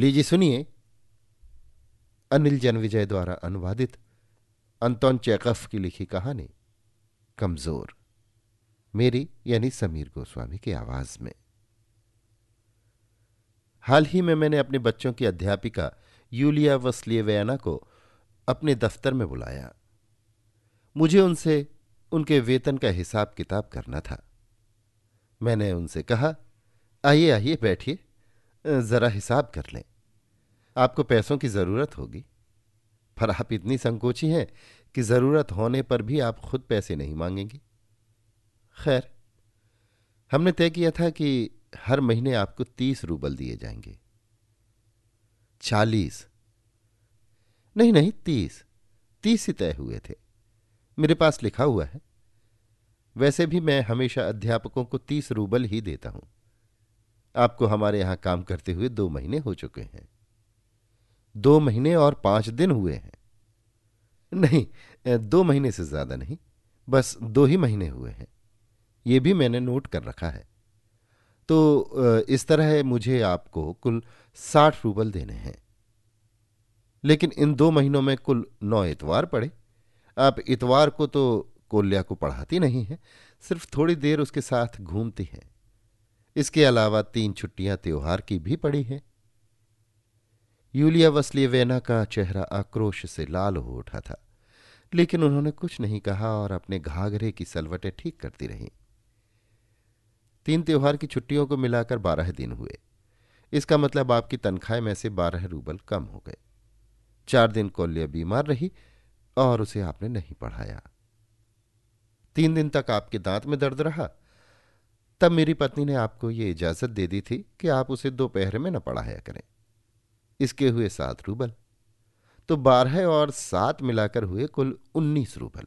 लीजिए, सुनिए। अनिल जनविजय द्वारा अनुवादित अंतोन चैकफ की लिखी कहानी, कमज़ोर, मेरी यानी समीर गोस्वामी की आवाज़ में। हाल ही में मैंने अपने बच्चों की अध्यापिका यूलिया वसलियवैना को अपने दफ्तर में बुलाया। मुझे उनसे, उनके वेतन का हिसाब किताब करना था। मैंने उनसे कहा, आइए आइए, बैठिए, जरा हिसाब कर लें। आपको पैसों की ज़रूरत होगी। पर आप इतनी संकोची हैं कि ज़रूरत होने पर भी आप खुद पैसे नहीं मांगेंगी। खैर, हमने तय किया था कि हर महीने आपको तीस रूबल दिए जाएँगे। चालीस? नहीं नहीं, तीस। तीस ही तय हुए थे। मेरे पास लिखा हुआ है। वैसे भी मैं हमेशा अध्यापकों को तीस रूबल ही देता हूँ। आपको हमारे यहाँ काम करते हुए दो महीने हो चुके हैं। दो महीने और पाँच दिन हुए हैं। नहीं दो महीने से ज़्यादा नहीं, बस दो ही महीने हुए हैं। ये भी मैंने नोट कर रखा है। तो इस तरह मुझे आपको कुल साठ रूबल देने हैं। लेकिन इन दो महीनों में कुल नौ इतवार पड़े। आप इतवार को तो कोल्या को पढ़ाती नहीं है, सिर्फ़ थोड़ी देर उसके साथ घूमती हैं। इसके अलावा तीन छुट्टियाँ त्योहार की भी पड़ी हैं। यूलिया वसलियवेना का चेहरा आक्रोश से लाल हो उठा था, लेकिन उन्होंने कुछ नहीं कहा और अपने घाघरे की सलवटें ठीक करती रहीं। तीन त्योहार की छुट्टियों को मिलाकर बारह दिन हुए। इसका मतलब आपकी तनख्वाह में से बारह रूबल कम हो गए। चार दिन कोल्या बीमार रही और उसे आपने नहीं पढ़ाया। तीन दिन तक आपके दांत में दर्द रहा। तब मेरी पत्नी ने आपको ये इजाज़त दे दी थी कि आप उसे दोपहर में न पढ़ाया करें। इसके हुए सात रूबल। तो बारह और सात मिलाकर हुए कुल उन्नीस रूबल।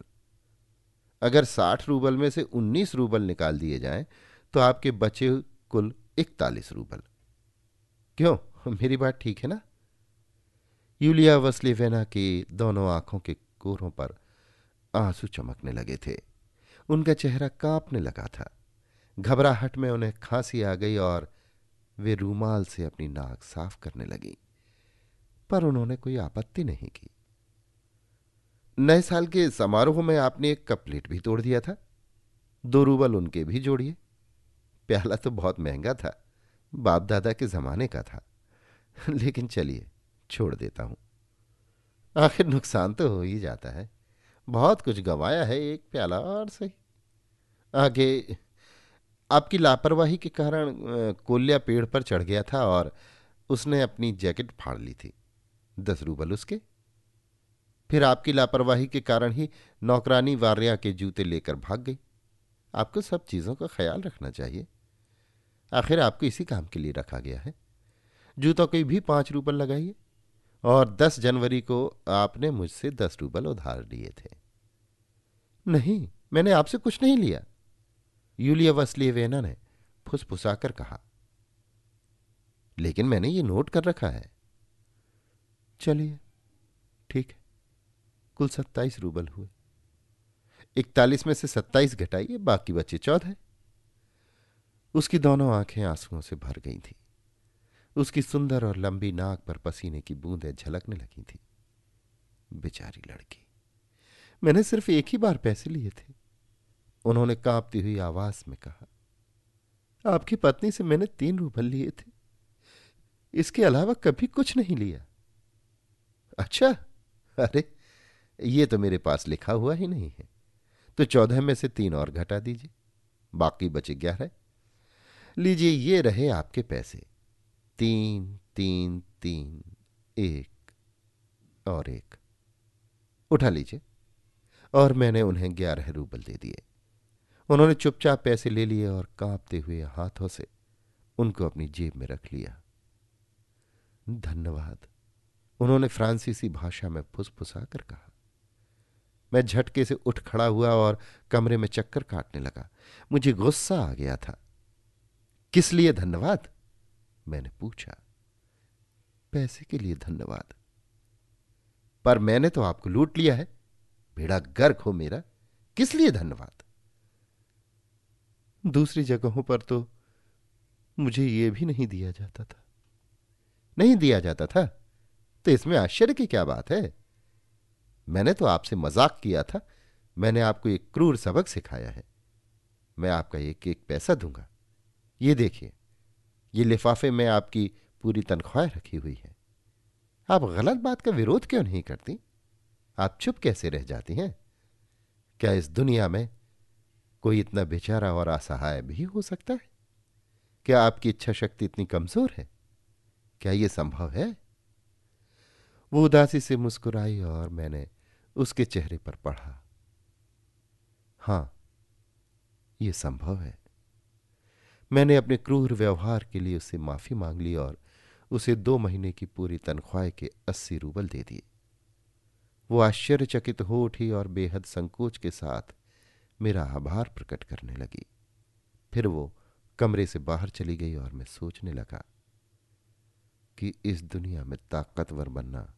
अगर साठ रूबल में से उन्नीस रूबल निकाल दिए जाएँ तो आपके बचे कुल इकतालीस रूबल। क्यों? मेरी बात ठीक है ना? यूलिया वसलीवेना की दोनों आँखों के कोरों पर आँसू चमकने लगे थे। उनका चेहरा कांपने लगा था। घबराहट में उन्हें खांसी आ गई और वे रूमाल से अपनी नाक साफ़ करने लगी। पर उन्होंने कोई आपत्ति नहीं की। नए साल के समारोह में आपने एक कप प्लेट भी तोड़ दिया था। दो रूबल उनके भी जोड़िए। प्याला तो बहुत महँगा था बाप दादा के जमाने का था। लेकिन चलिए, छोड़ देता हूँ। आखिर नुकसान तो हो ही जाता है। बहुत कुछ गवाया है एक प्याला और सही। आगे, आपकी लापरवाही के कारण कोल्या पेड़ पर चढ़ गया था और उसने अपनी जैकेट फाड़ ली थी। दस रूबल उसके। फिर आपकी लापरवाही के कारण ही नौकरानी वार्या के जूते लेकर भाग गई। आपको सब चीज़ों का ख्याल रखना चाहिए। आखिर आपको इसी काम के लिए रखा गया है। जूतों के भी पाँच रूबल लगाइए और दस जनवरी को आपने मुझसे दस रूबल उधार लिए थे। नहीं, मैंने आपसे कुछ नहीं लिया। यूलिया वसलियवेना ने फुसफुसाकर कहा, लेकिन मैंने ये नोट कर रखा है। चलिए, ठीक है। कुल सत्ताईस रूबल हुए। इकतालीस में से सत्ताईस घटाइए, बाकी बचे चौदह। उसकी दोनों आँखें आंसुओं से भर गई थी। उसकी सुंदर और लंबी नाक पर पसीने की बूंदें झलकने लगी थी। बेचारी लड़की, मैंने सिर्फ़ एक ही बार पैसे लिए थे। उन्होंने कांपती हुई आवाज़ में कहा, आपकी पत्नी से मैंने तीन रूबल लिए थे। इसके अलावा कभी कुछ नहीं लिया। अच्छा अरे, ये तो मेरे पास लिखा हुआ ही नहीं है। तो चौदह में से तीन और घटा दीजिए। बाकी बचे ग्यारह। लीजिए, ये रहे आपके पैसे। तीन तीन तीन, एक और एक। उठा लीजिए। और मैंने उन्हें ग्यारह रूबल दे दिए। उन्होंने चुपचाप पैसे ले लिए और कांपते हुए हाथों से उनको अपनी जेब में रख लिया। धन्यवाद। उन्होंने फ्रांसीसी भाषा में फुसफुसा कर कहा। मैं झटके से उठ खड़ा हुआ और कमरे में चक्कर काटने लगा। मुझे गुस्सा आ गया था। किस लिए धन्यवाद? मैंने पूछा। पैसे के लिए धन्यवाद। पर मैंने तो आपको लूट लिया है। भेड़ा गर्क हो मेरा। किस लिए धन्यवाद? दूसरी जगहों पर तो मुझे यह भी नहीं दिया जाता था। नहीं दिया जाता था? तो इसमें आश्चर्य की क्या बात है? मैंने तो आपसे मज़ाक किया था। मैंने आपको एक क्रूर सबक सिखाया है। मैं आपका एक एक पैसा दूँगा। ये देखिए, ये लिफाफे में आपकी पूरी तनख्वाह रखी हुई है। आप गलत बात का विरोध क्यों नहीं करती? आप चुप कैसे रह जाती हैं? क्या इस दुनिया में कोई इतना बेचारा और असहाय भी हो सकता है? क्या आपकी इच्छा शक्ति इतनी कमज़ोर है? क्या यह संभव है? वो उदासी से मुस्कुराई और मैंने उसके चेहरे पर पढ़ा। हाँ यह संभव है। मैंने अपने क्रूर व्यवहार के लिए उससे माफ़ी मांग ली और उसे दो महीने की पूरी तनख्वाह के अस्सी रूबल दे दिए। वो आश्चर्यचकित हो उठी और बेहद संकोच के साथ मेरा आभार प्रकट करने लगी। फिर वो कमरे से बाहर चली गई और मैं सोचने लगा कि इस दुनिया में ताकतवर बनना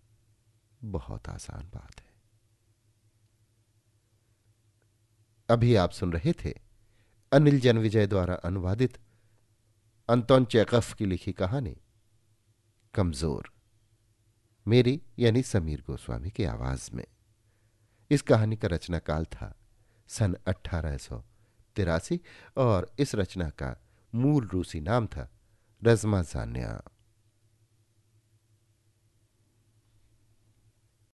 बहुत आसान बात है। अभी आप सुन रहे थे अनिल जनविजय द्वारा अनुवादित अंतोन चेकफ की लिखी कहानी, कमज़ोर, मेरी यानी समीर गोस्वामी की आवाज़ में। इस कहानी का रचना काल था सन तिरासी और इस रचना का मूल रूसी नाम था रजमा जान्या